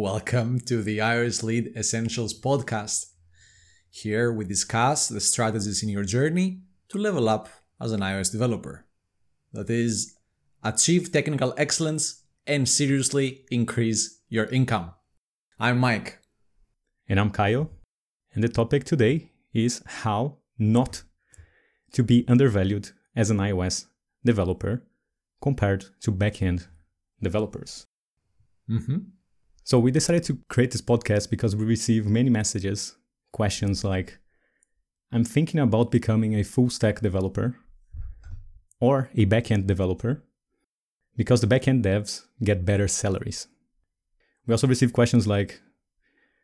Welcome to the iOS Lead Essentials podcast. Here we discuss the strategies in your journey to level up as an iOS developer. That is, achieve technical excellence and seriously increase your income. I'm Mike. And I'm Caio. And the topic today is how not to be undervalued as an iOS developer compared to backend developers. Mm-hmm. So we decided to create this podcast because we receive many messages, questions like, I'm thinking about becoming a full stack developer or a backend developer because the backend devs get better salaries. We also receive questions like,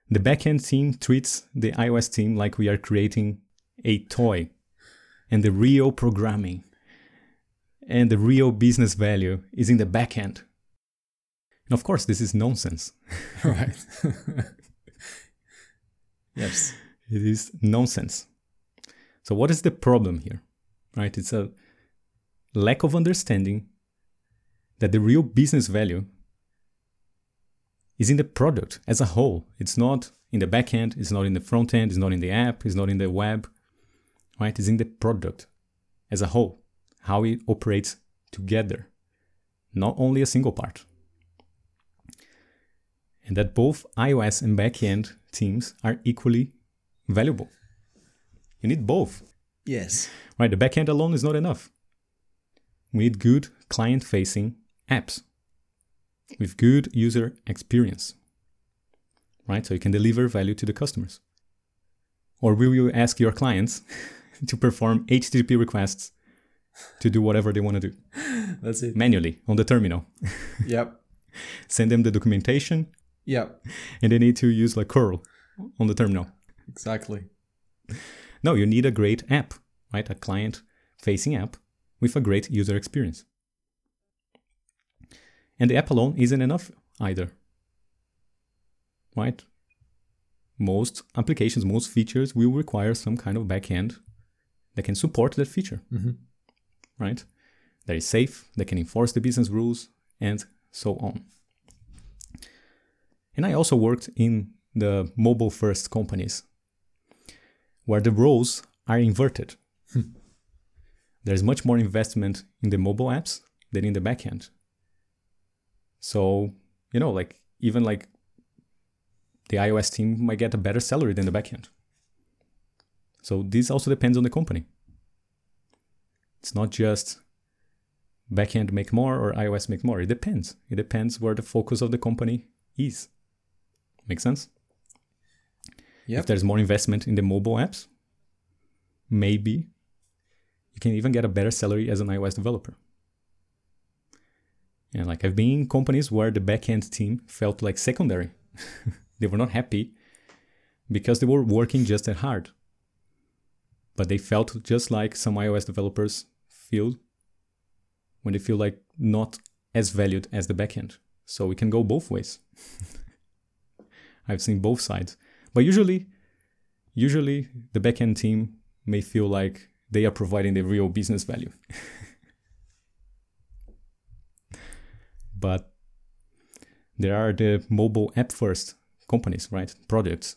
the backend team treats the iOS team like we are creating a toy and the real programming and the real business value is in the backend. And of course, this is nonsense. right. yes. It is nonsense. So, what is the problem here? Right? It's a lack of understanding that the real business value is in the product as a whole. It's not in the back end, it's not in the front end, it's not in the app, it's not in the web, right? It's in the product as a whole, how it operates together, not only a single part. And that both iOS and backend teams are equally valuable. You need both. Yes. Right? The backend alone is not enough. We need good client facing apps with good user experience. Right? So you can deliver value to the customers. Or will you ask your clients to perform HTTP requests to do whatever they want to do? That's it. Manually on the terminal. Yep. Send them the documentation Yep. and they need to use like curl on the terminal. Exactly. No, you need a great app, right? A client facing app with a great user experience. And the app alone isn't enough either. Right? Most applications, most features will require some kind of backend that can support that feature. Mm-hmm. Right? That is safe, that can enforce the business rules, and so on. And I also worked in the mobile first companies where the roles are inverted. Hmm. There's much more investment in the mobile apps than in the backend. So, you know, like even like the iOS team might get a better salary than the backend. So this also depends on the company. It's not just backend make more or iOS make more. It depends. It depends where the focus of the company is. Make sense? Yep. If there's more investment in the mobile apps, maybe you can even get a better salary as an iOS developer. And like I've been in companies where the backend team felt like secondary. they were not happy because they were working just as hard. But they felt just like some iOS developers feel when they feel like not as valued as the backend. So we can go both ways. I've seen both sides. But usually, usually the backend team may feel like they are providing the real business value. but there are the mobile app first companies, right? Products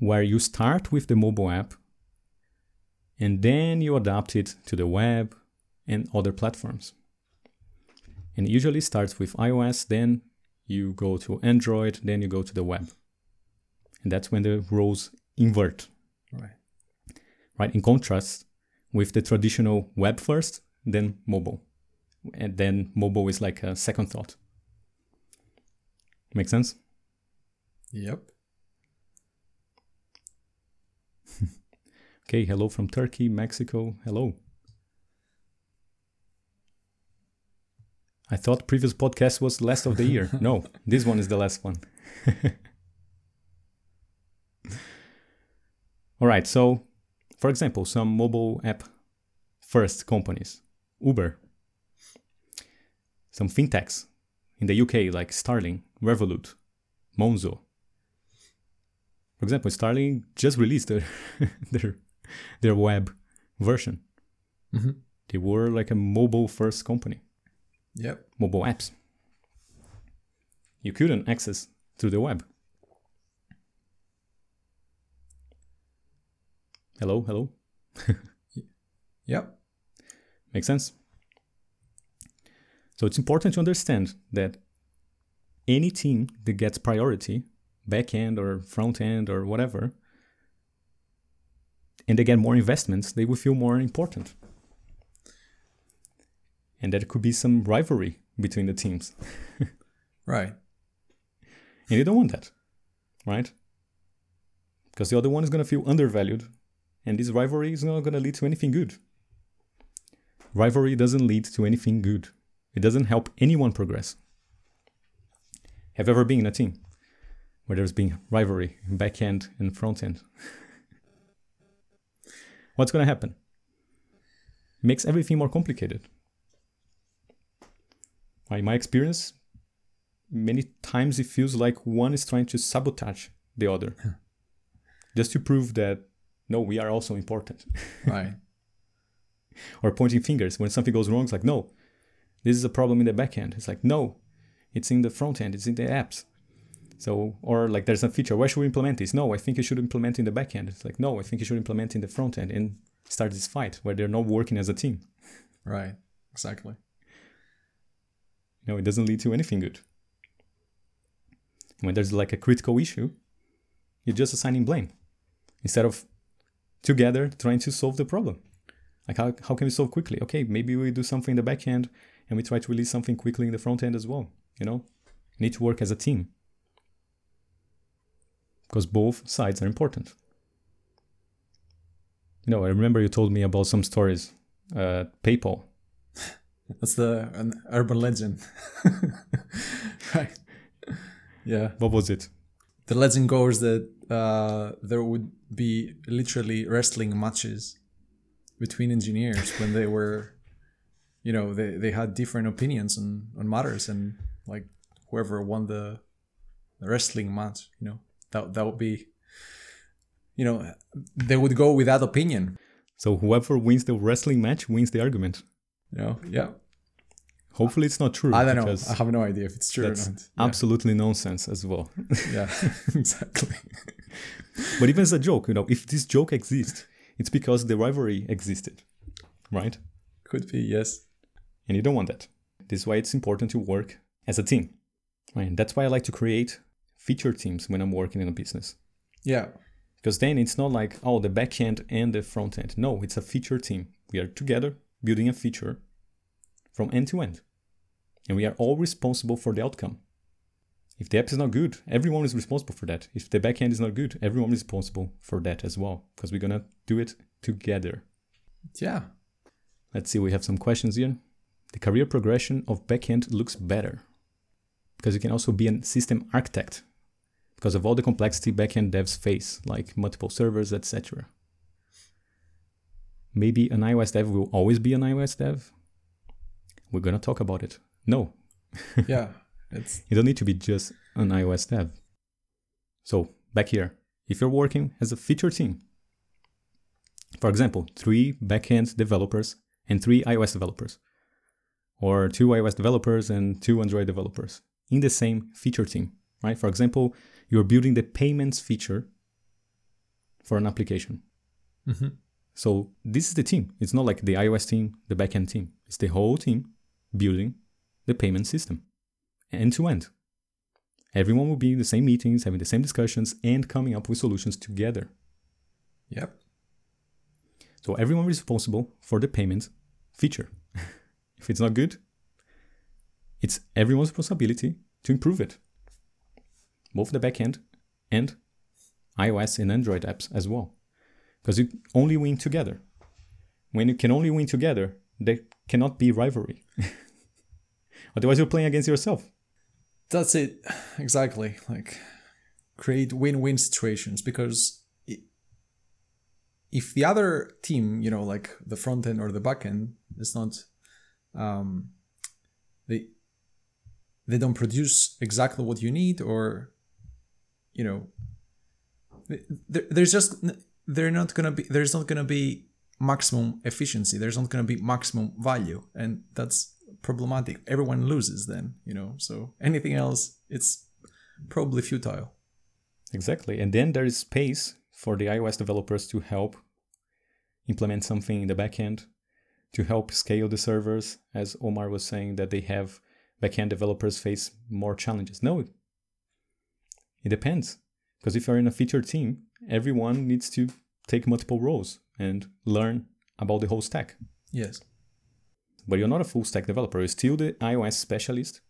where you start with the mobile app and then you adapt it to the web and other platforms. And usually starts with iOS, then you go to Android, then you go to the web. And that's when the roles invert. Right. Right. In contrast with the traditional web first, then mobile. And then mobile is like a second thought. Make sense? Yep. Okay, hello from Turkey, Mexico. Hello. I thought previous podcast was last of the year. no, this one is the last one. All right, so for example, some mobile app first companies, Uber, some fintechs in the UK like Starling, Revolut, Monzo. For example, Starling just released their their their web version. Mm-hmm. They were like a mobile first company Yep. mobile apps. you couldn't access through the web. Hello, hello. Yep. Make sense? So it's important to understand that any team that gets priority, back end or front end or whatever, and they get more investments, they will feel more important. And there could be some rivalry between the teams. Right. And you don't want that, right? Because the other one is going to feel undervalued, and this rivalry is not going to lead to anything good. Rivalry doesn't lead to anything good, it doesn't help anyone progress. Have you ever been in a team where there's been rivalry in back end and front end? What's going to happen? makes everything more complicated. In my experience, many times it feels like one is trying to sabotage the other. Just to prove that no we are also important. Right. or pointing fingers. When something goes wrong it's like no this is a problem in the back end. It's like no it's in the front end. It's in the apps. So or like there's a feature where should we implement this? No i think you should implement in the back end. It's like no i think you should implement in the front end and start this fight where they're not working as a team. Right. Exactly. You know it doesn't lead to anything good. When there's like a critical issue you're just assigning blame instead of together trying to solve the problem. Like how, how can we solve quickly? Okay maybe we do something in the back end and we try to release something quickly in the front end as well you know? Need to work as a team. Because both sides are important. You know i remember you told me about some stories uh, paypal That's the an urban legend. right. Yeah. what was it The legend goes that uh, there would be literally wrestling matches between engineers when they were, you know, they, they had different opinions on, on matters and like whoever won the, the wrestling match, you know, that, that would be, you know, they would go with that opinion, so whoever wins the wrestling match wins the argument you know? Yeah. hopefully it's not true I don't know. I have no idea if it's true or not. Yeah. absolutely nonsense as well yeah. exactly. But even as a joke, you know, if this joke exists, it's because the rivalry existed, right? Could be, yes. And you don't want that. This is why it's important to work as a team. And that's why I like to create feature teams when I'm working in a business. Yeah. Because then it's not like, oh, the back end and the front end. No, it's a feature team. We are together building a feature from end to end. And we are all responsible for the outcome. If the app is not good, everyone is responsible for that. If the backend is not good, everyone is responsible for that as well. Because we're gonna do it together. Yeah. Let's see, we have some questions here. The career progression of backend looks better. Because you can also be a system architect. Because of all the complexity backend devs face, like multiple servers, etc. Maybe an iOS dev will always be an iOS dev. We're gonna talk about it. No, Yeah. It's you don't need to be just an iOS dev. So, back here, if you're working as a feature team, for example, three backend developers and three iOS developers, or two iOS developers and two Android developers in the same feature team, right? For example, you're building the payments feature for an application. Mhm. So, this is the team. It's not like the iOS team, the backend team. It's the whole team building the payment system end to end. Everyone will be in the same meetings, having the same discussions, and coming up with solutions together. yep. So everyone is responsible for the payment feature. if it's not good, it's everyone's responsibility to improve it. Both the backend and iOS and Android apps as well. Because you only win together. When you can only win together, there cannot be rivalry. Otherwise, you're playing against yourself. That's it. Exactly. Like create win-win situations because if the other team, you know, like the front end or the back end is not um they they don't produce exactly what you need or you know there, there's just they're not to be there's not to be maximum efficiency there's not to be maximum value and that's problematic. Everyone loses then, you know. So anything else, it's probably futile. Exactly. And then there is space for the iOS developers to help implement something in the backend, to help scale the servers, as Omar was saying, that they have backend developers face more challenges. No, it depends. Because if you're in a feature team, everyone needs to take multiple roles and learn about the whole stack. Yes. But you're not a full stack developer, you're still the iOS specialist.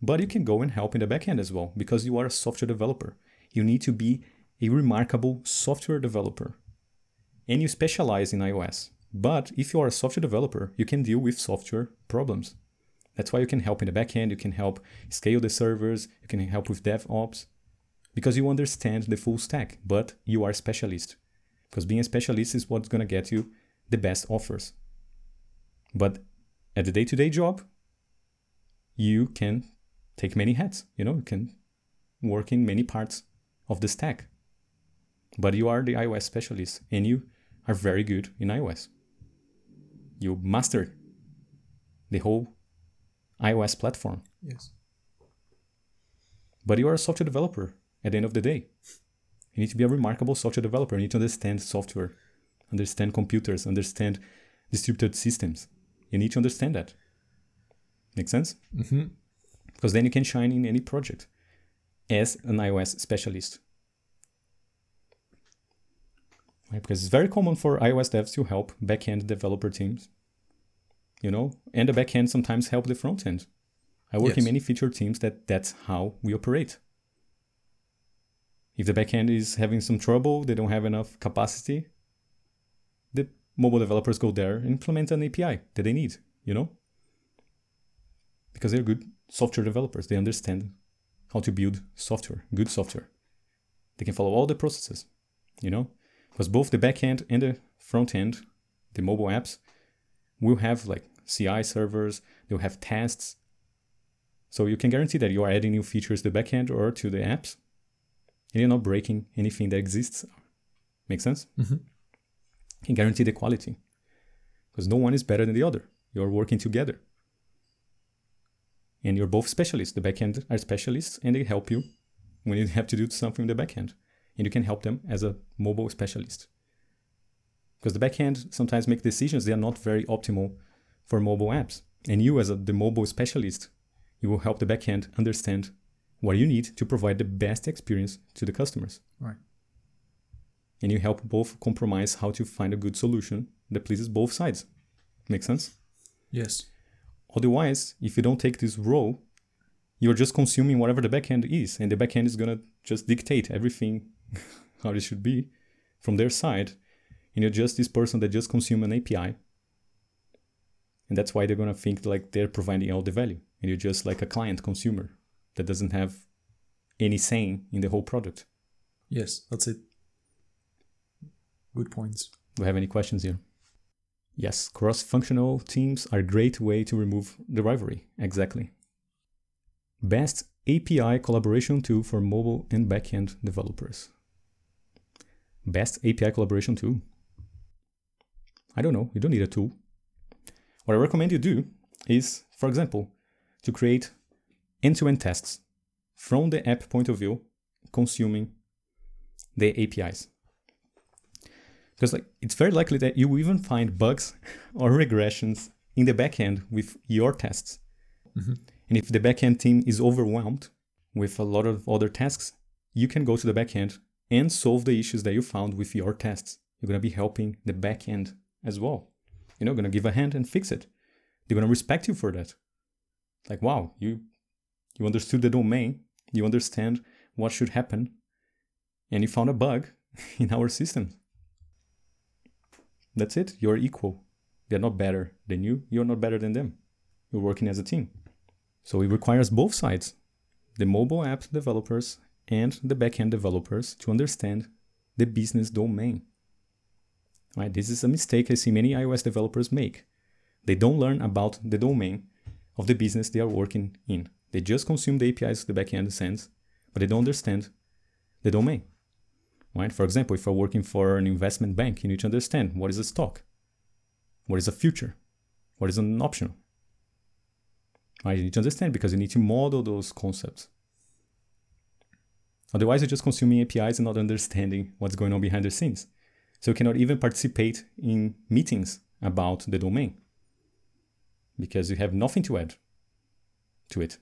But you can go and help in the backend as well because you are a software developer. You need to be a remarkable software developer. And you specialize in iOS. But if you are a software developer, you can deal with software problems. That's why you can help in the backend, you can help scale the servers, you can help with DevOps, because you understand the full stack, but you are a specialist. Because being a specialist is what's going to get you the best offers. But at the day to day job, you can take many hats. You know, you can work in many parts of the stack. But you are the iOS specialist and you are very good in iOS. You master the whole iOS platform. Yes. But you are a software developer at the end of the day. You need to be a remarkable software developer. You need to understand software, understand computers, understand distributed systems. You need to understand that. Make sense? Mm-hmm. Because then you can shine in any project as an iOS specialist. Right? Because it's very common for iOS devs to help backend developer teams. You know, and the backend sometimes help the front end. I work Yes. in many feature teams that that's how we operate. If the backend is having some trouble, they don't have enough capacity, the mobile developers go there and implement an API that they need, you know? Because they're good software developers. They understand how to build software, good software. They can follow all the processes, you know? Because both the backend and the front end, the mobile apps, will have like CI servers, they'll have tests. So you can guarantee that you are adding new features to the backend or to the apps, and you're not breaking anything that exists. Make sense? Mhm. Can guarantee the quality. Because no one is better than the other. You're working together. And you're both specialists. The backend are specialists and they help you when you have to do something in the backend. And you can help them as a mobile specialist. Because the backend sometimes make decisions that are not very optimal for mobile apps. And you as a, the mobile specialist, you will help the backend understand what you need to provide the best experience to the customers. Right. And you help both compromise how to find a good solution that pleases both sides. Make sense? Yes. Otherwise, if you don't take this role, you're just consuming whatever the backend is, and the backend is gonna just dictate everything how it should be from their side, and you're just this person that just consume an API. And that's why they're gonna think like they're providing all the value, and you're just like a client consumer that doesn't have any saying in the whole product. Yes, that's it. Good points. Do you have any questions here? Yes, cross functional teams are a great way to remove the rivalry. Exactly. Best API collaboration tool for mobile and backend developers. Best API collaboration tool. I don't know, you don't need a tool. What I recommend you do is, for example, to create end to end tests from the app point of view, consuming the APIs because like it's very likely that you will even find bugs or regressions in the backend with your tests. Mhm. And if the backend team is overwhelmed with a lot of other tasks, you can go to the backend and solve the issues that you found with your tests. You're gonna be helping the backend as well. You're not gonna give a hand and fix it. They're gonna respect you for that. Like, wow, you you understood the domain, you understand what should happen, and you found a bug in our system. That's it. You're equal. They're not better than you. You're not better than them. You're working as a team. So it requires both sides the mobile app developers and the backend developers to understand the business domain. Right? This is a mistake I see many iOS developers make. They don't learn about the domain of the business they are working in. They just consume the APIs the backend sends, but they don't understand the domain right? For example, if you're working for an investment bank, you need to understand what is a stock, what is a future, what is an option. Right? You need to understand because you need to model those concepts. Otherwise, you're just consuming APIs and not understanding what's going on behind the scenes. So you cannot even participate in meetings about the domain because you have nothing to add to it.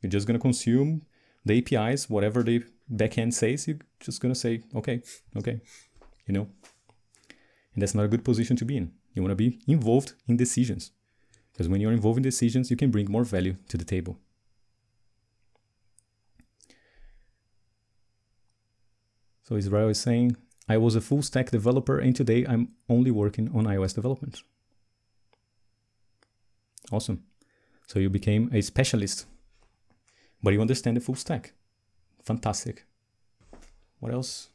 You're just going to consume the APIs, whatever the backend says, you're just going to say, okay, okay, you know. And that's not a good position to be in. You want to be involved in decisions because when you're involved in decisions, you can bring more value to the table. So Israel is saying, I was a full stack developer and today I'm only working on iOS development. Awesome. So you became a specialist, but you understand the full stack. Fantastic. What else?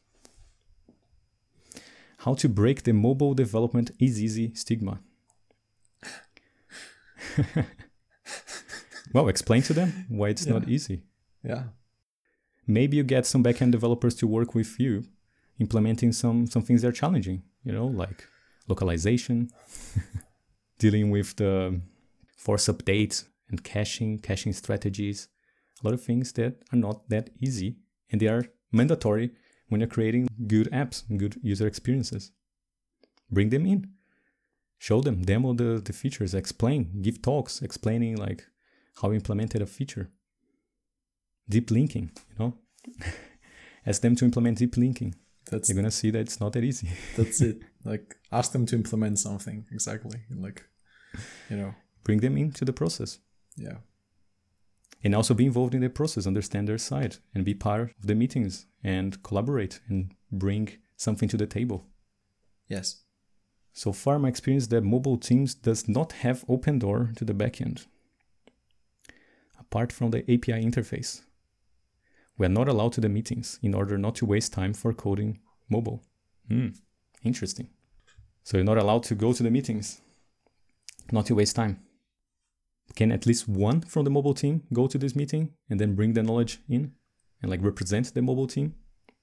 How to break the mobile development is easy stigma. well, explain to them why it's yeah. not easy. Yeah. Maybe you get some backend developers to work with you implementing some some things that are challenging, you know, like localization, dealing with the force updates and caching, caching strategies, a lot of things that are not that easy and they are mandatory when you're creating good apps, good user experiences. Bring them in. Show them, demo the, the features, explain, give talks explaining like how we implemented a feature. Deep linking, you know? Ask them to implement deep linking. That's you're gonna see that it's not that easy. that's it. Like ask them to implement something exactly. Like you know. Bring them into the process. Yeah. And also be involved in the process, understand their side, and be part of the meetings and collaborate and bring something to the table. Yes. So far, my experience that mobile teams does not have open door to the backend. Apart from the API interface, we are not allowed to the meetings in order not to waste time for coding mobile. Hmm, interesting. So you're not allowed to go to the meetings, not to waste time. Can at least one from the mobile team go to this meeting and then bring the knowledge in and like represent the mobile team?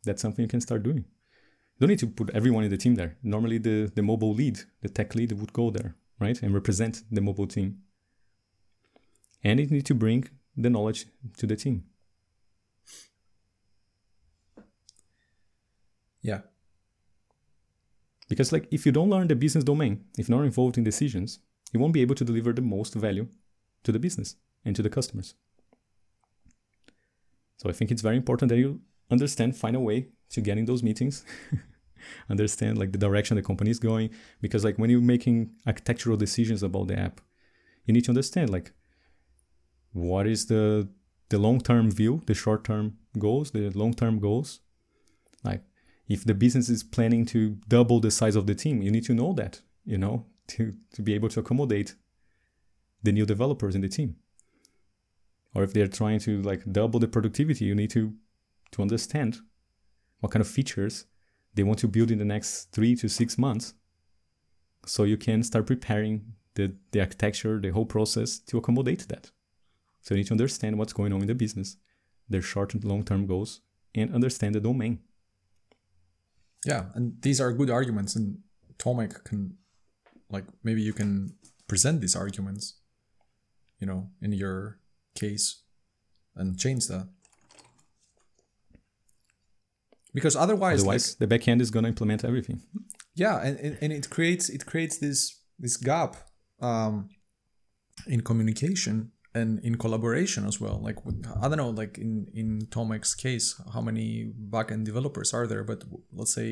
That's something you can start doing. You don't need to put everyone in the team there. Normally the, the mobile lead, the tech lead would go there, right? And represent the mobile team. And you need to bring the knowledge to the team. Yeah. Because like if you don't learn the business domain, if you're not involved in decisions, you won't be able to deliver the most value to the business and to the customers. So I think it's very important that you understand, find a way to get in those meetings, understand like the direction the company is going. Because like when you're making architectural decisions about the app, you need to understand like what is the the long-term view, the short-term goals, the long-term goals. Like if the business is planning to double the size of the team, you need to know that, you know, to, to be able to accommodate the new developers in the team. Or if they're trying to like double the productivity, you need to to understand what kind of features they want to build in the next three to six months. So you can start preparing the, the architecture, the whole process to accommodate that. So you need to understand what's going on in the business, their short and long term goals, and understand the domain. Yeah, and these are good arguments, and Tomek can, like, maybe you can present these arguments, you know, in your case, and change that. Because otherwise, otherwise like, the backend is going to implement everything. Yeah, and, and, and it creates it creates this this gap um, in communication and in collaboration as well. Like I don't know, like in in Tomek's case, how many backend developers are there? But let's say,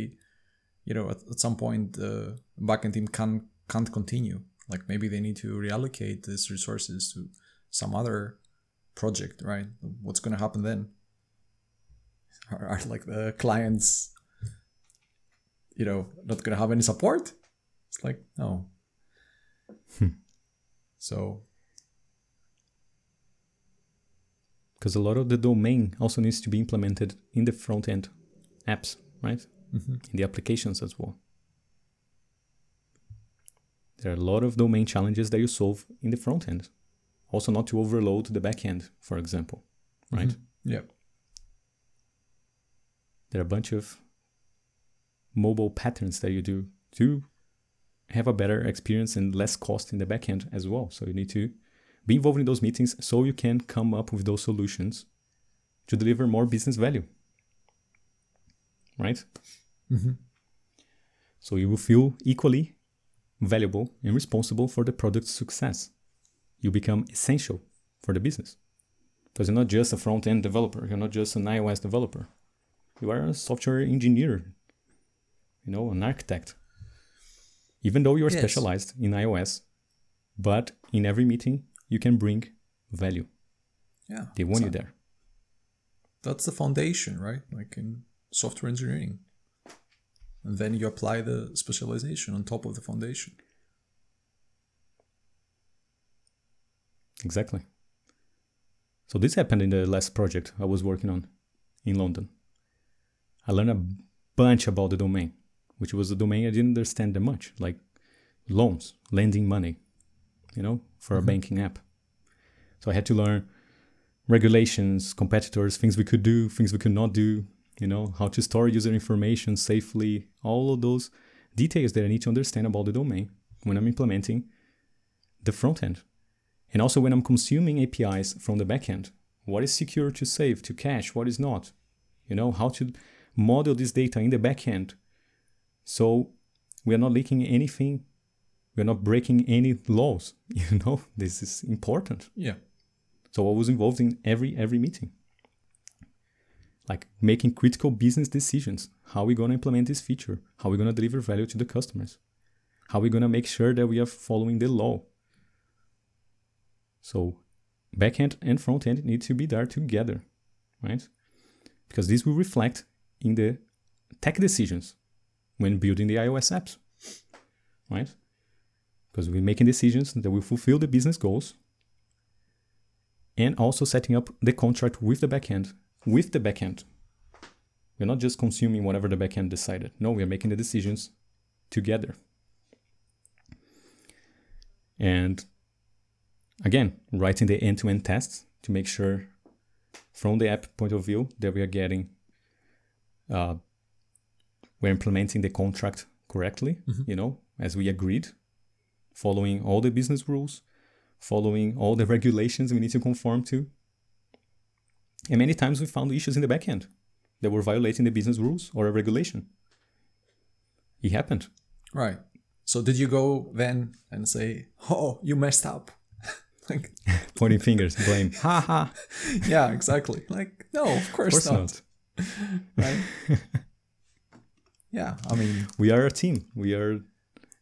you know, at, at some point the backend team can can't continue. Like maybe they need to reallocate these resources to some other project, right? What's going to happen then? Are, are like the clients, you know, not going to have any support? It's like no. Hmm. so because a lot of the domain also needs to be implemented in the front end apps, right? Mm-hmm. In the applications as well. There are a lot of domain challenges that you solve in the front end. Also, not to overload the back end, for example, right? Mm-hmm. Yeah. There are a bunch of mobile patterns that you do to have a better experience and less cost in the backend as well. So you need to be involved in those meetings so you can come up with those solutions to deliver more business value. Right? Mm-hmm. So you will feel equally valuable and responsible for the product's success. You become essential for the business. Because you're not just a front end developer, you're not just an iOS developer. You are a software engineer, you know, an architect. Even though you're Yes. specialized in iOS, but in every meeting, you can bring value. Yeah. They want So you there. That's the foundation, right? Like in software engineering. And then you apply the specialization on top of the foundation. Exactly. So this happened in the last project I was working on in London. I learned a bunch about the domain, which was a domain I didn't understand that much, like loans, lending money, you know, for a mm-hmm. banking app. So I had to learn regulations, competitors, things we could do, things we could not do, you know, how to store user information safely, all of those details that I need to understand about the domain when I'm implementing the front end. And also when I'm consuming APIs from the backend, what is secure to save, to cache, what is not? You know, how to model this data in the backend so we are not leaking anything, we are not breaking any laws. You know, this is important. Yeah. So I was involved in every every meeting. Like making critical business decisions. How are we gonna implement this feature? How are we gonna deliver value to the customers? How are we gonna make sure that we are following the law? So backend and front end need to be there together, right? Because this will reflect in the tech decisions when building the iOS apps, right? Because we're making decisions that will fulfill the business goals and also setting up the contract with the backend. With the backend, we're not just consuming whatever the backend decided. No, we are making the decisions together. And again, writing the end-to-end tests to make sure, from the app point of view, that we are getting, uh, we're implementing the contract correctly. You know, as we agreed, following all the business rules following all the regulations we need to conform to. And many times we found issues in the backend that were violating the business rules or a regulation. It happened. Right. So did you go then and say, "Oh, you messed up"? like, Pointing fingers, blame. Ha ha. yeah, exactly. Like, no, of course, Of course not. not. Right? yeah, I mean, We are a team. We are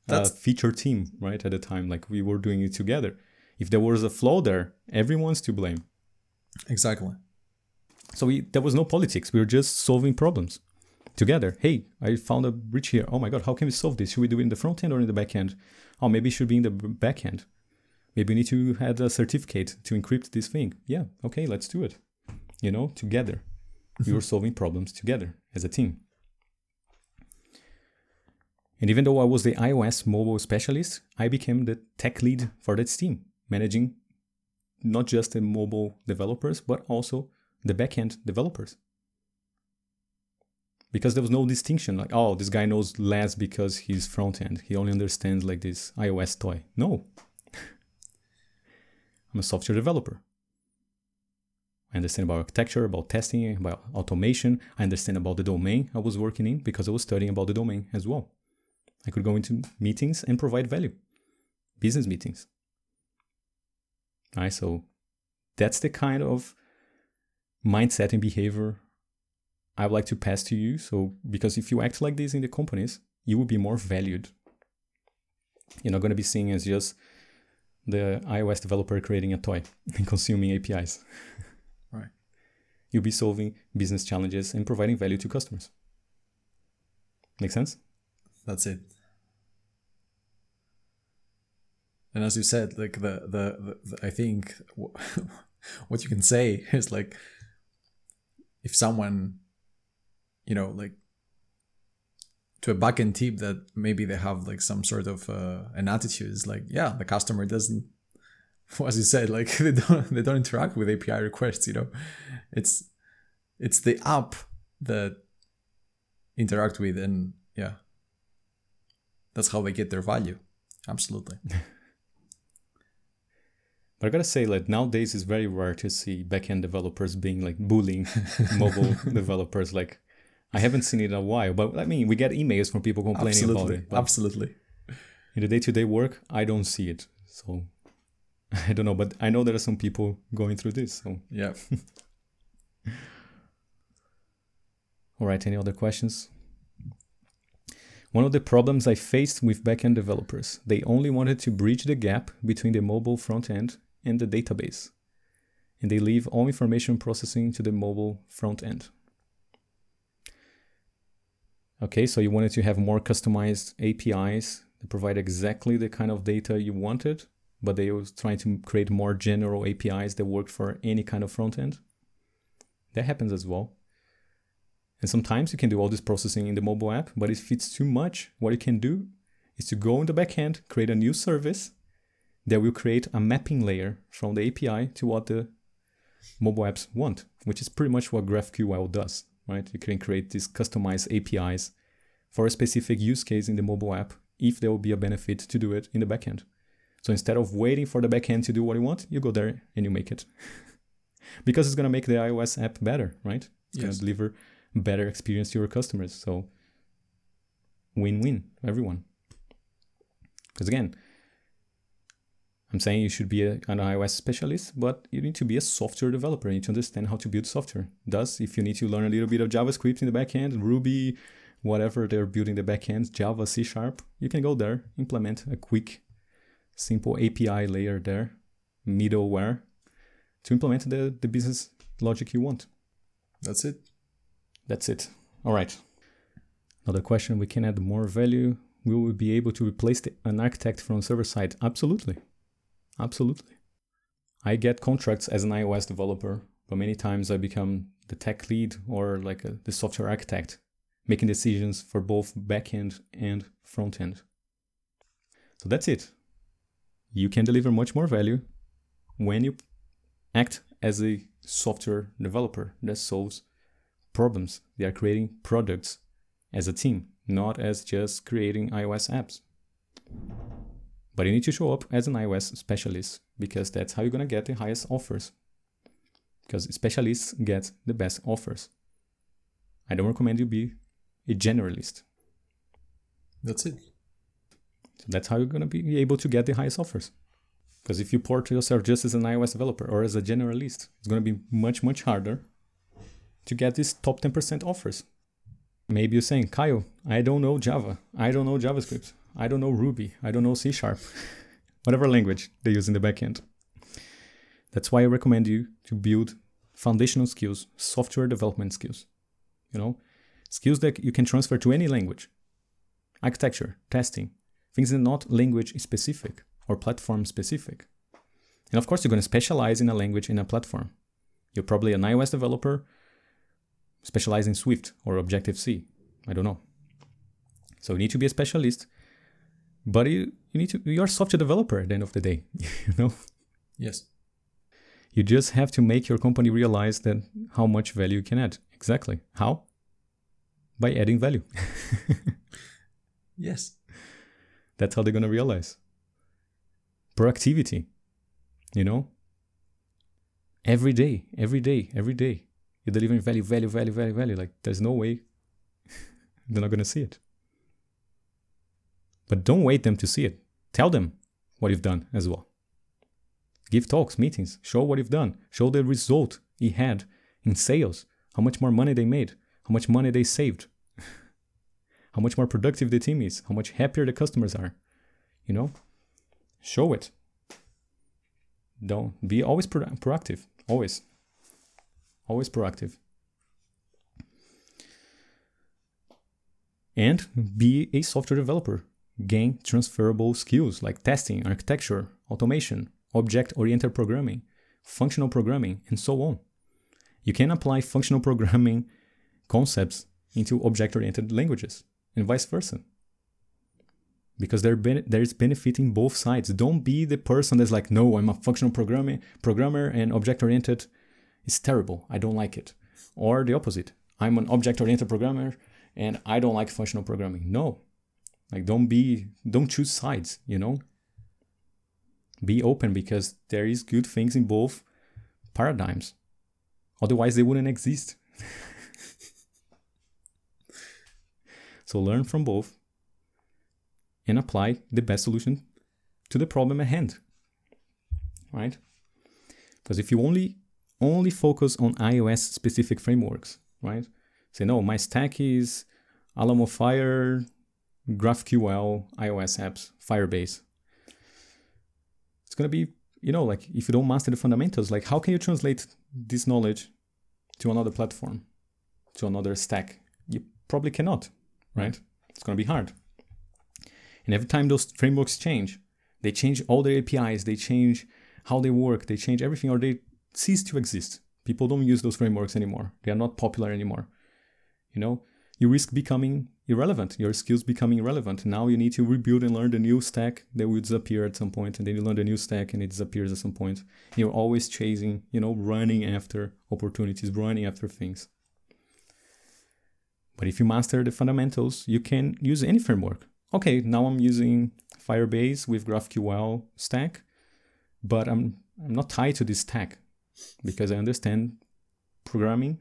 a feature team, right? At the time, like we were doing it together. If there was a flaw there, everyone's to blame. exactly. So we, there was no politics. We were just solving problems together. Hey, I found a breach here. Oh my God, how can we solve this? Should we do it in the front end or in the back end? Oh, maybe it should be in the back end. Maybe we need to add a certificate to encrypt this thing. Yeah, okay, let's do it. You know, together. we were solving problems together as a team. And even though I was the iOS mobile specialist, I became the tech lead for that team, managing not just the mobile developers, but also the backend developers. Because there was no distinction, like, oh, this guy knows less because he's front end. He only understands like this iOS toy. No. I'm a software developer. I understand about architecture, about testing, about automation. I understand about the domain I was working in because I was studying about the domain as well. I could go into meetings and provide value, business meetings. All right, so that's the kind of mindset and behavior I would like to pass to you. So, because if you act like this in the companies, you will be more valued. You're not going to be seen as just the iOS developer creating a toy and consuming APIs. Right. You'll be solving business challenges and providing value to customers. Make sense? That's it. And as you said, like the the, the, the I think w- what you can say is like if someone, you know, like to a backend team that maybe they have like some sort of uh, an attitude is like, yeah, the customer doesn't, as you said, like they don't they don't interact with API requests. You know, it's it's the app that interact with and yeah. That's how they get their value. Absolutely But I gotta say, like nowadays, it's very rare to see backend developers being like bullying mobile developers. Like, I haven't seen it in a while. But I mean, we get emails from people complaining Absolutely. about it. Absolutely. in the day-to-day work, I don't see it. So I don't know, but I know there are some people going through this. So Yeah. All right, any other questions? One of the problems I faced with backend developers, they only wanted to bridge the gap between the mobile front end and the database. And they leave all information processing to the mobile front end. Okay, so you wanted to have more customized APIs that provide exactly the kind of data you wanted, but they were trying to create more general APIs that work for any kind of front end. That happens as well. And sometimes you can do all this processing in the mobile app, but if it's too much, what you can do is to go in the backend, create a new service that will create a mapping layer from the API to what the mobile apps want, which is pretty much what GraphQL does, right? You can create these customized APIs for a specific use case in the mobile app if there will be a benefit to do it in the backend. So instead of waiting for the backend to do what you want, you go there and you make it. because it's going to make the iOS app better, right? It's going to deliver better experience to your customers. So win-win everyone. Because again, I'm saying you should be a, an iOS specialist, but you need to be a software developer. You need to understand how to build software. Thus, if you need to learn a little bit of JavaScript in the backend, Ruby, whatever they're building the backend, Java, C Sharp, you can go there, implement a quick, simple API layer there, middleware, to implement the, the business logic you want. That's it. That's it. All right. Another question: We can add more value. Will we be able to replace the, an architect from server side? Absolutely, absolutely. I get contracts as an iOS developer, but many times I become the tech lead or like a, the software architect, making decisions for both backend and front end. So that's it. You can deliver much more value when you act as a software developer that solves problems. They are creating products as a team, not as just creating iOS apps. But you need to show up as an iOS specialist because that's how you're going to get the highest offers. Because specialists get the best offers. I don't recommend you be a generalist. That's it. So that's how you're going to be able to get the highest offers. Because if you port yourself just as an iOS developer or as a generalist, it's going to be much, much harder to get these top 10% offers. Maybe you're saying, Caio, I don't know Java. I don't know JavaScript. I don't know Ruby. I don't know C Sharp. Whatever language they use in the backend. That's why I recommend you to build foundational skills, software development skills. You know, skills that you can transfer to any language. Architecture, testing, things that are not language specific or platform specific. And of course, you're going to specialize in a language in a platform. You're probably an iOS developer, specialize in Swift or Objective C. I don't know. So you need to be a specialist, but you, you need to you're a software developer at the end of the day. you know, Yes. you just have to make your company realize that how much value you can add. Exactly. How? By adding value. Yes. That's how they're gonna realize. Proactivity. You know? Every day, every day, every day. You're delivering value, value, value, value, value. Like there's no way they're not gonna see it. But don't wait them to see it. Tell them what you've done as well. Give talks, meetings, show what you've done, show the result he had in sales, how much more money they made, how much money they saved, how much more productive the team is, how much happier the customers are. You know, show it. Don't be always pro- proactive, always, always proactive. And be a software developer. Gain transferable skills like testing, architecture, automation, object oriented programming, functional programming, and so on. You can apply functional programming concepts into object oriented languages and vice versa. Because there ben- there's benefit in both sides. Don't be the person that's like, no, I'm a functional programming programmer and object oriented is terrible. I don't like it. Or the opposite. I'm an object oriented programmer and I don't like functional programming. No. Like don't be don't choose sides, you know? Be open because there is good things in both paradigms. Otherwise, they wouldn't exist. so learn from both and apply the best solution to the problem at hand. Right? Because if you only only focus on iOS specific frameworks, right? Say no, my stack is Alamofire, GraphQL, iOS apps, Firebase. It's gonna be, you know, like if you don't master the fundamentals, like how can you translate this knowledge to another platform, to another stack? You probably cannot, right? It's gonna be hard. And every time those frameworks change, they change all their APIs, they change how they work, they change everything, or they cease to exist. People don't use those frameworks anymore. They are not popular anymore. You know, you risk becoming irrelevant, your skills becoming irrelevant. Now you need to rebuild and learn the new stack that will disappear at some point, and then you learn the new stack and it disappears at some point. And you're always chasing, you know, running after opportunities, running after things. But if you master the fundamentals, you can use any framework. Okay, now I'm using Firebase with GraphQL stack, but I'm I'm not tied to this stack because I understand programming.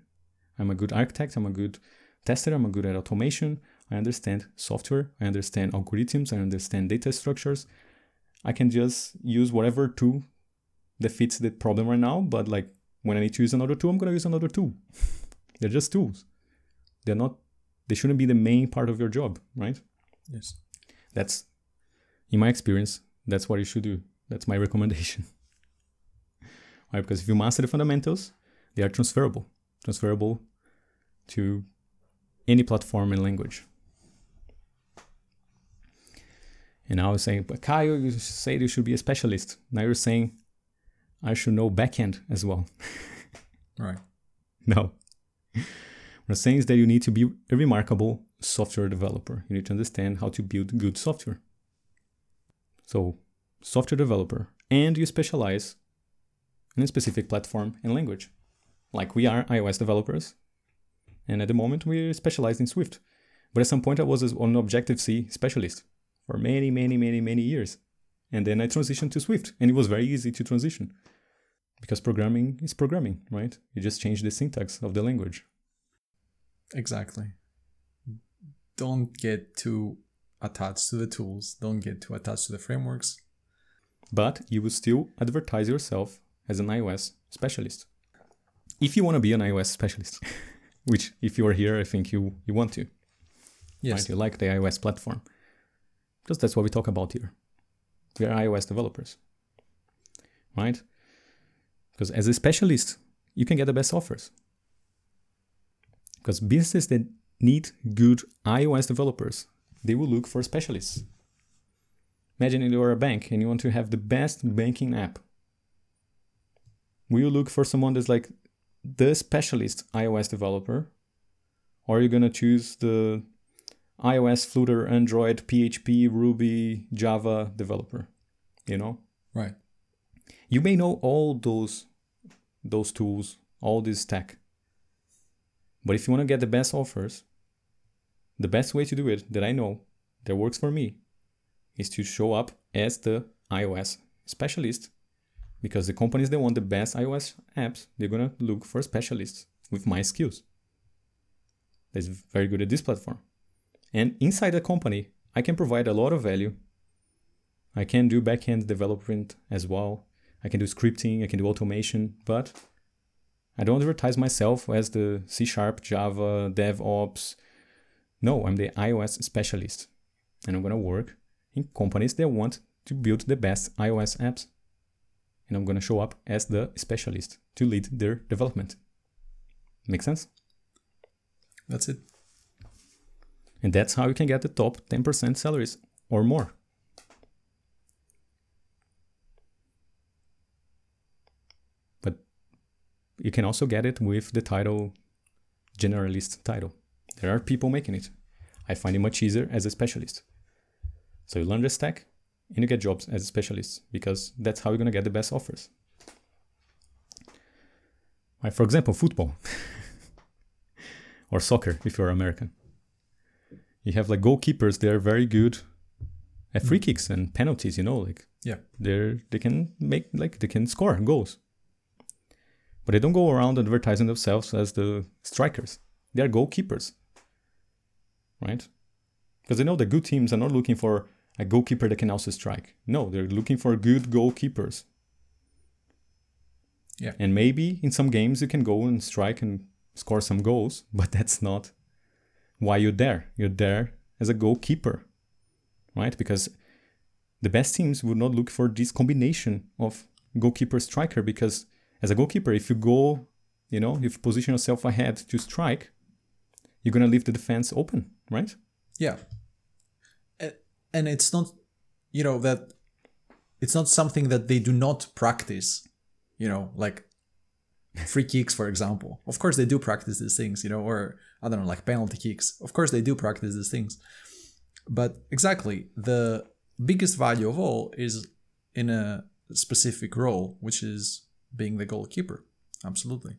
I'm a good architect. I'm a good tester. I'm a good at automation. I understand software. I understand algorithms. I understand data structures. I can just use whatever tool that fits the problem right now. But like when I need to use another tool, I'm gonna use another tool. They're just tools. They're not. They shouldn't be the main part of your job, right? Yes. That's, in my experience, that's what you should do. That's my recommendation. right? Because if you master the fundamentals, they are transferable, transferable to any platform and language. And I was saying, but Caio, you said you should be a specialist. Now you're saying I should know backend as well. Right. no. What I'm saying is that you need to be a remarkable software developer. You need to understand how to build good software. So, software developer, and you specialize in a specific platform and language. Like we are iOS developers, and at the moment we're specialized in Swift. But at some point I was an Objective C specialist for many, many, many, many years. And then I transitioned to Swift, and it was very easy to transition because programming is programming, right? You just change the syntax of the language. Exactly. Don't get too attached to the tools, don't get too attached to the frameworks. But you will still advertise yourself as an iOS specialist. If you want to be an iOS specialist, which if you are here, I think you, you want to. Yes. Right? You like the iOS platform. Because that's what we talk about here. We are iOS developers. Right? Because as a specialist, you can get the best offers. Because businesses that need good iOS developers, they will look for specialists. Imagine you are a bank and you want to have the best banking app. Will you look for someone that's like the specialist iOS developer? Or are you gonna choose the iOS, Flutter, Android, PHP, Ruby, Java developer? You know? Right. You may know all those those tools, all this tech. But if you want to get the best offers, the best way to do it that I know that works for me is to show up as the iOS specialist because the companies that want the best iOS apps, they're going to look for specialists with my skills. That's very good at this platform. And inside the company, I can provide a lot of value. I can do backend development as well. I can do scripting, I can do automation, but I don't advertise myself as the C Sharp, Java, DevOps. No, I'm the iOS specialist. And I'm going to work in companies that want to build the best iOS apps. And I'm going to show up as the specialist to lead their development. Make sense? That's it. And that's how you can get the top 10% salaries or more. But you can also get it with the title generalist title. There are people making it. I find it much easier as a specialist. So you learn the stack and you get jobs as a specialist because that's how you're going to get the best offers. Right, for example, football or soccer if you're American. You have like goalkeepers, they're very good at free mm. kicks and penalties. You know, like Yeah. they're they can make like they can score goals, but they don't go around advertising themselves as the strikers. They are goalkeepers, right? Because they know the good teams are not looking for a goalkeeper that can also strike. No, they're looking for good goalkeepers. Yeah. And maybe in some games you can go and strike and score some goals, but that's not why you're there. You're there as a goalkeeper, right? Because the best teams would not look for this combination of goalkeeper striker because as a goalkeeper, if you go, you know, if you position yourself ahead to strike, you're gonna leave the defense open, right? Yeah. And it's not, you know, that it's not something that they do not practice, you know, like free kicks, for example. Of course, they do practice these things, you know, or I don't know, like penalty kicks. Of course, they do practice these things. But exactly, the biggest value of all is in a specific role, which is being the goalkeeper. Absolutely.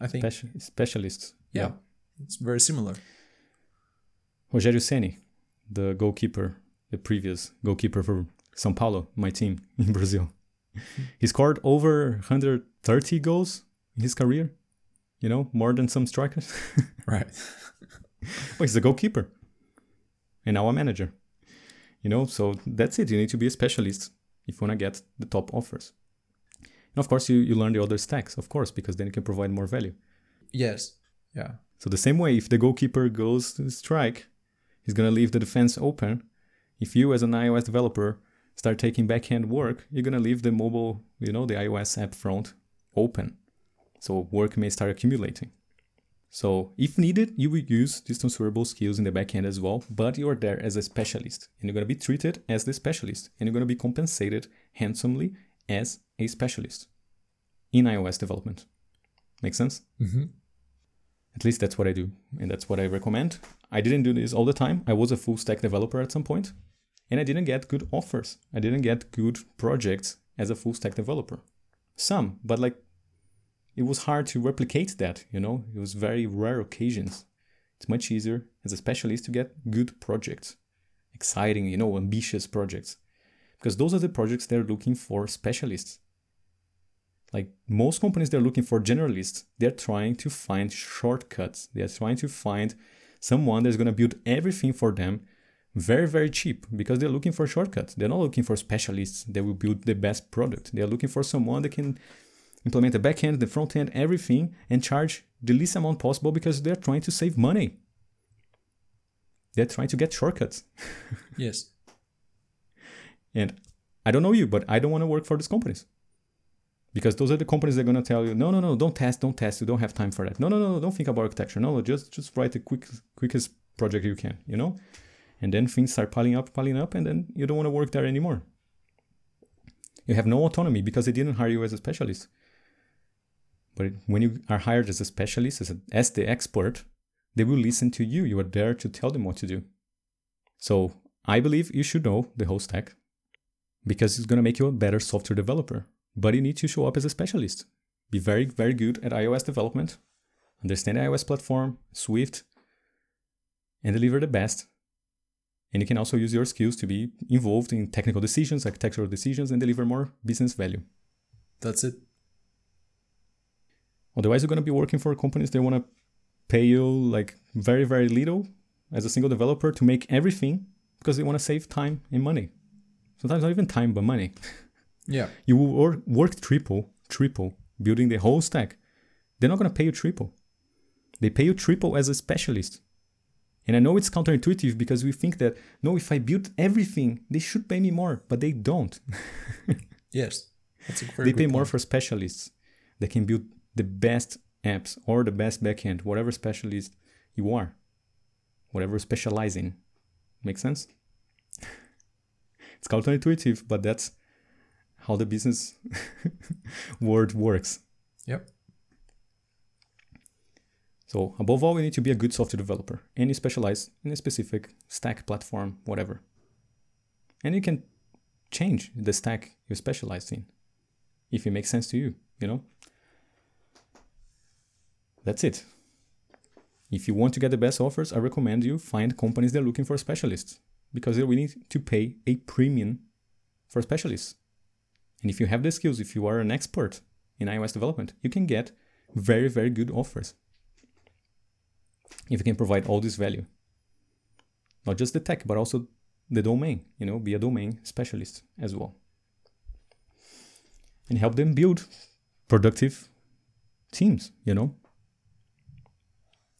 I think, Speci- specialists. yeah, it's very similar. Rogério Ceni, the goalkeeper, the previous goalkeeper for São Paulo, my team in Brazil. He scored over 130 goals in his career. You know, more than some strikers. Right. well, he's a goalkeeper and now a manager. You know, so that's it. You need to be a specialist if you want to get the top offers. And of course, you, you learn the other stacks, of course, because then you can provide more value. yes. Yeah. So the same way, if the goalkeeper goes to strike, he's gonna leave the defense open. If you, as an iOS developer, start taking backend work, you're gonna leave the mobile, you know, the iOS app front open. So work may start accumulating. So if needed, you will use these transferable skills in the backend as well, but you are there as a specialist and you're gonna be treated as the specialist and you're gonna be compensated handsomely as a specialist in iOS development. Make sense? Mm-hmm. At least that's what I do, and that's what I recommend. I didn't do this all the time. I was a full stack developer at some point, and I didn't get good offers. I didn't get good projects as a full stack developer. Some, but like it was hard to replicate that, you know? It was very rare occasions. It's much easier as a specialist to get good projects, exciting, you know, ambitious projects. Because those are the projects they're looking for specialists. Like most companies, they're looking for generalists. They're trying to find shortcuts. They're trying to find someone that's going to build everything for them very, very cheap because they're looking for shortcuts. They're not looking for specialists that will build the best product. They're looking for someone that can implement the backend, the front end, everything, and charge the least amount possible because they're trying to save money. They're trying to get shortcuts. Yes. And I don't know you, but I don't want to work for these companies. Because those are the companies that are going to tell you, no, no, no, don't test, don't test. You don't have time for that. No, no, no, don't think about architecture. No, no, just just write the quick, quickest project you can, you know? And then things start piling up, piling up, and then you don't want to work there anymore. You have no autonomy because they didn't hire you as a specialist. But when you are hired as a specialist, as, a, as the expert, they will listen to you. You are there to tell them what to do. So I believe you should know the whole stack because it's going to make you a better software developer. But you need to show up as a specialist. Be very, very good at iOS development, understand the iOS platform, Swift, and deliver the best. And you can also use your skills to be involved in technical decisions, architectural decisions, and deliver more business value. That's it. Otherwise, you're going to be working for companies that want to pay you like very, very little as a single developer to make everything because they want to save time and money. Sometimes not even time, but money. Yeah. You will work, work triple, triple, building the whole stack. They're not going to pay you triple. They pay you triple as a specialist. And I know it's counterintuitive because we think that, no, if I build everything, they should pay me more, but they don't. Yes. That's a very they pay good more for specialists They can build the best apps or the best backend, whatever specialist you are, whatever specialize in. Make sense? It's counterintuitive, but that's how the business world works. Yep. So, above all, you need to be a good software developer and you specialize in a specific stack, platform, whatever. And you can change the stack you specialize in if it makes sense to you, you know? That's it. If you want to get the best offers, I recommend you find companies that are looking for specialists. because they're willing to pay a premium for specialists. And if you have the skills, if you are an expert in iOS development, you can get very, very good offers. If you can provide all this value, not just the tech, but also the domain, you know, be a domain specialist as well. And help them build productive teams, you know,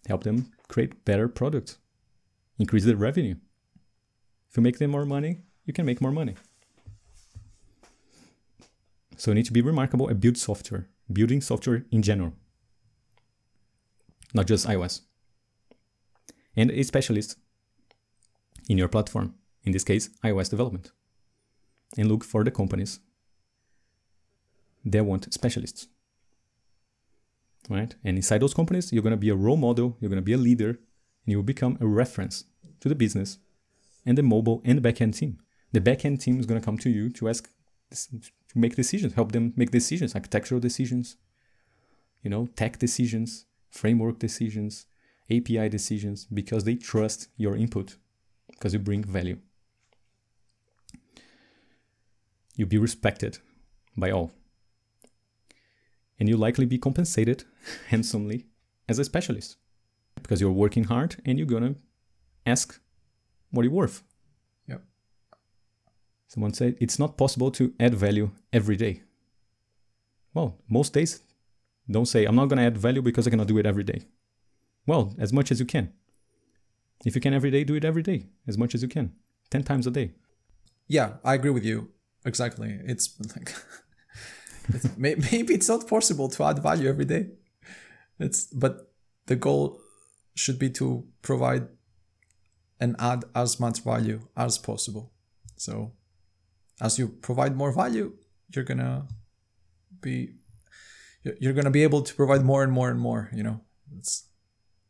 help them create better products, increase their revenue. If you make them more money, you can make more money. So you need to be remarkable at build software, building software in general, not just iOS. And a specialist in your platform, in this case, iOS development. And look for the companies that want specialists. Right? And inside those companies, you're going to be a role model, you're going to be a leader, and you will become a reference to the business and the mobile and the backend team. The backend team is going to come to you to ask to make decisions, help them make decisions, architectural decisions, you know, tech decisions, framework decisions, API decisions, because they trust your input, because you bring value. You'll be respected by all. And you'll likely be compensated handsomely as a specialist because you're working hard and you're gonna ask what you're worth. Yep. Someone said it's not possible to add value every day. Well, most days don't say I'm not gonna add value because I cannot do it every day. Well, as much as you can. If you can every day, do it every day, as much as you can, 10 times a day. Yeah, I agree with you. Exactly. It's like it's, maybe it's not possible to add value every day. It's but the goal should be to provide and add as much value as possible. So as you provide more value, you're gonna be you're gonna be able to provide more and more and more. You know, it's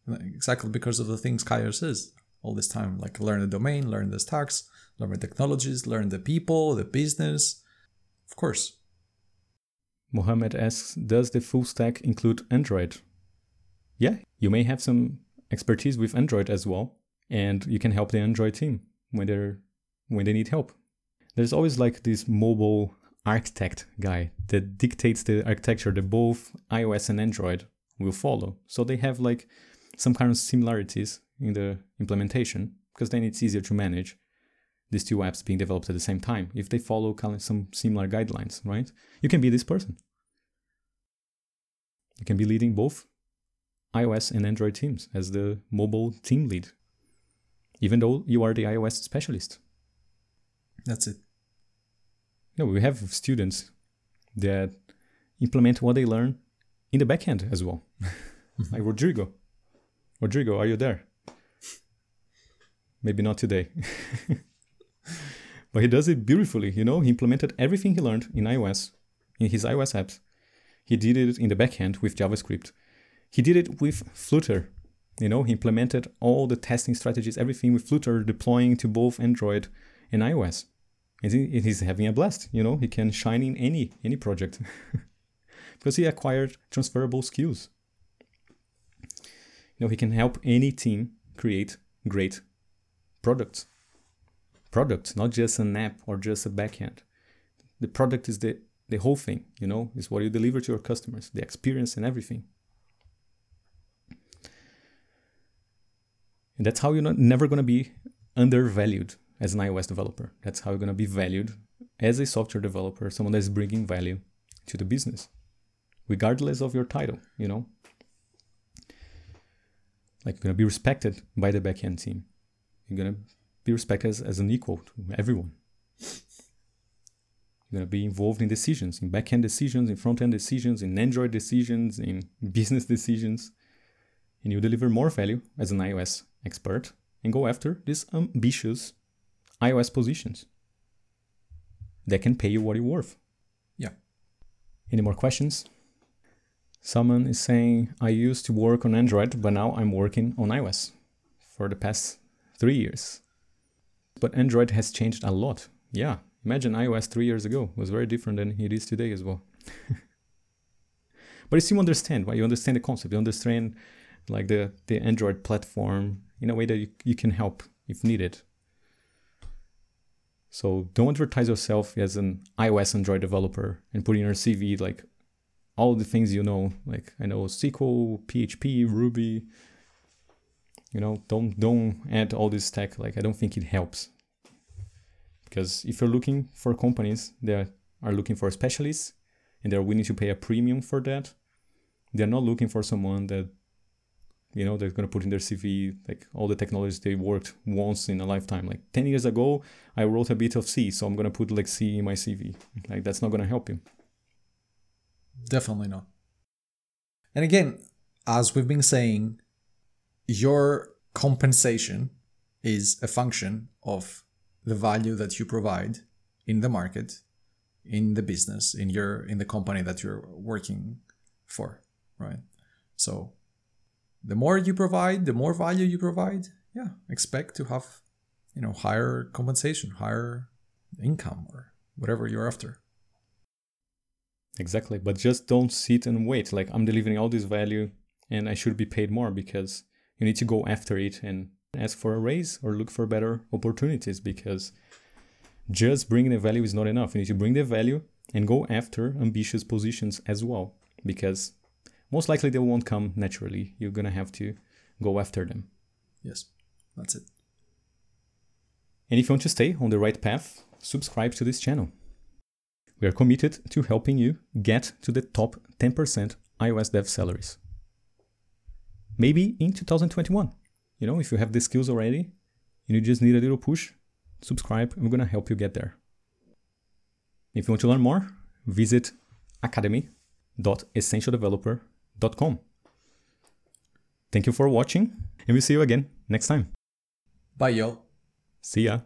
exactly because of the things Caio says all this time. Like learn the domain, learn the stacks, learn the technologies, learn the people, the business. Of course. Mohammed asks, does the full stack include Android? Yeah, you may have some expertise with Android as well, and you can help the Android team when they're when they need help. There's always like this mobile architect guy that dictates the architecture that both iOS and Android will follow. So they have like some kind of similarities in the implementation because then it's easier to manage these two apps being developed at the same time if they follow some similar guidelines, right? You can be this person. You can be leading both iOS and Android teams as the mobile team lead, even though you are the iOS specialist. That's it. You know, we have students that implement what they learn in the backend as well, like Rodrigo. Rodrigo, are you there? Maybe not today. but he does it beautifully, you know? He implemented everything he learned in iOS, in his iOS apps. He did it in the backend with JavaScript. He did it with Flutter. You know, he implemented all the testing strategies, everything with Flutter, deploying to both Android and iOS. And he's having a blast, you know, he can shine in any any project. because he acquired transferable skills You know, he can help any team create great products. Products, not just an app or just a backend. The product is the, the whole thing, you know, is what you deliver to your customers, the experience and everything. And that's how you're not, never going to be undervalued as an iOS developer. That's how you're going to be valued as a software developer, someone that's bringing value to the business, regardless of your title, you know like you're gonna be respected by the backend team. You're gonna be respected as, as an equal to everyone. You're gonna be involved in decisions, in backend decisions, in front end decisions, in Android decisions, in business decisions, and you deliver more value as an iOS expert and go after these ambitious iOS positions that can pay you what you're worth. Yeah. Any more questions? Someone is saying, I used to work on Android, but now I'm working on iOS for the past three years. But Android has changed a lot. Yeah, imagine iOS three years ago was very different than it is today as well. but you still understand, right? You understand the concept, you understand like the, the Android platform in a way that you, you can help if needed. So don't advertise yourself as an iOS Android developer and put in your CV like all the things you know. Like I know SQL, PHP, Ruby. You know, don't don't add all this tech. Like I don't think it helps. Because if you're looking for companies that are looking for specialists and they're willing to pay a premium for that, they're not looking for someone that you know they're going to put in their cv like all the technologies they worked once in a lifetime. Like 10 years ago i wrote a bit of c so i'm going to put like c in my cv like that's not going to help you. Definitely not. And again as we've been saying your compensation is a function of the value that you provide in the market in the business in your in the company that you're working for right so the more you provide, the more value you provide, yeah, expect to have, you know, higher compensation, higher income or whatever you're after. Exactly. But just don't sit and wait. Like I'm delivering all this value and I should be paid more because you need to go after it and ask for a raise or look for better opportunities because just bringing the value is not enough. You need to bring the value and go after ambitious positions as well because most likely they won't come naturally. You're gonna have to go after them. Yes, that's it. And if you want to stay on the right path, subscribe to this channel. We are committed to helping you get to the top 10% iOS dev salaries. Maybe in 2021. You know, if you have the skills already and you just need a little push, subscribe and we're going to help you get there. If you want to learn more, visit academy.essentialdeveloper.com Thank you for watching, and we'll see you again next time. Bye, y'all. See ya.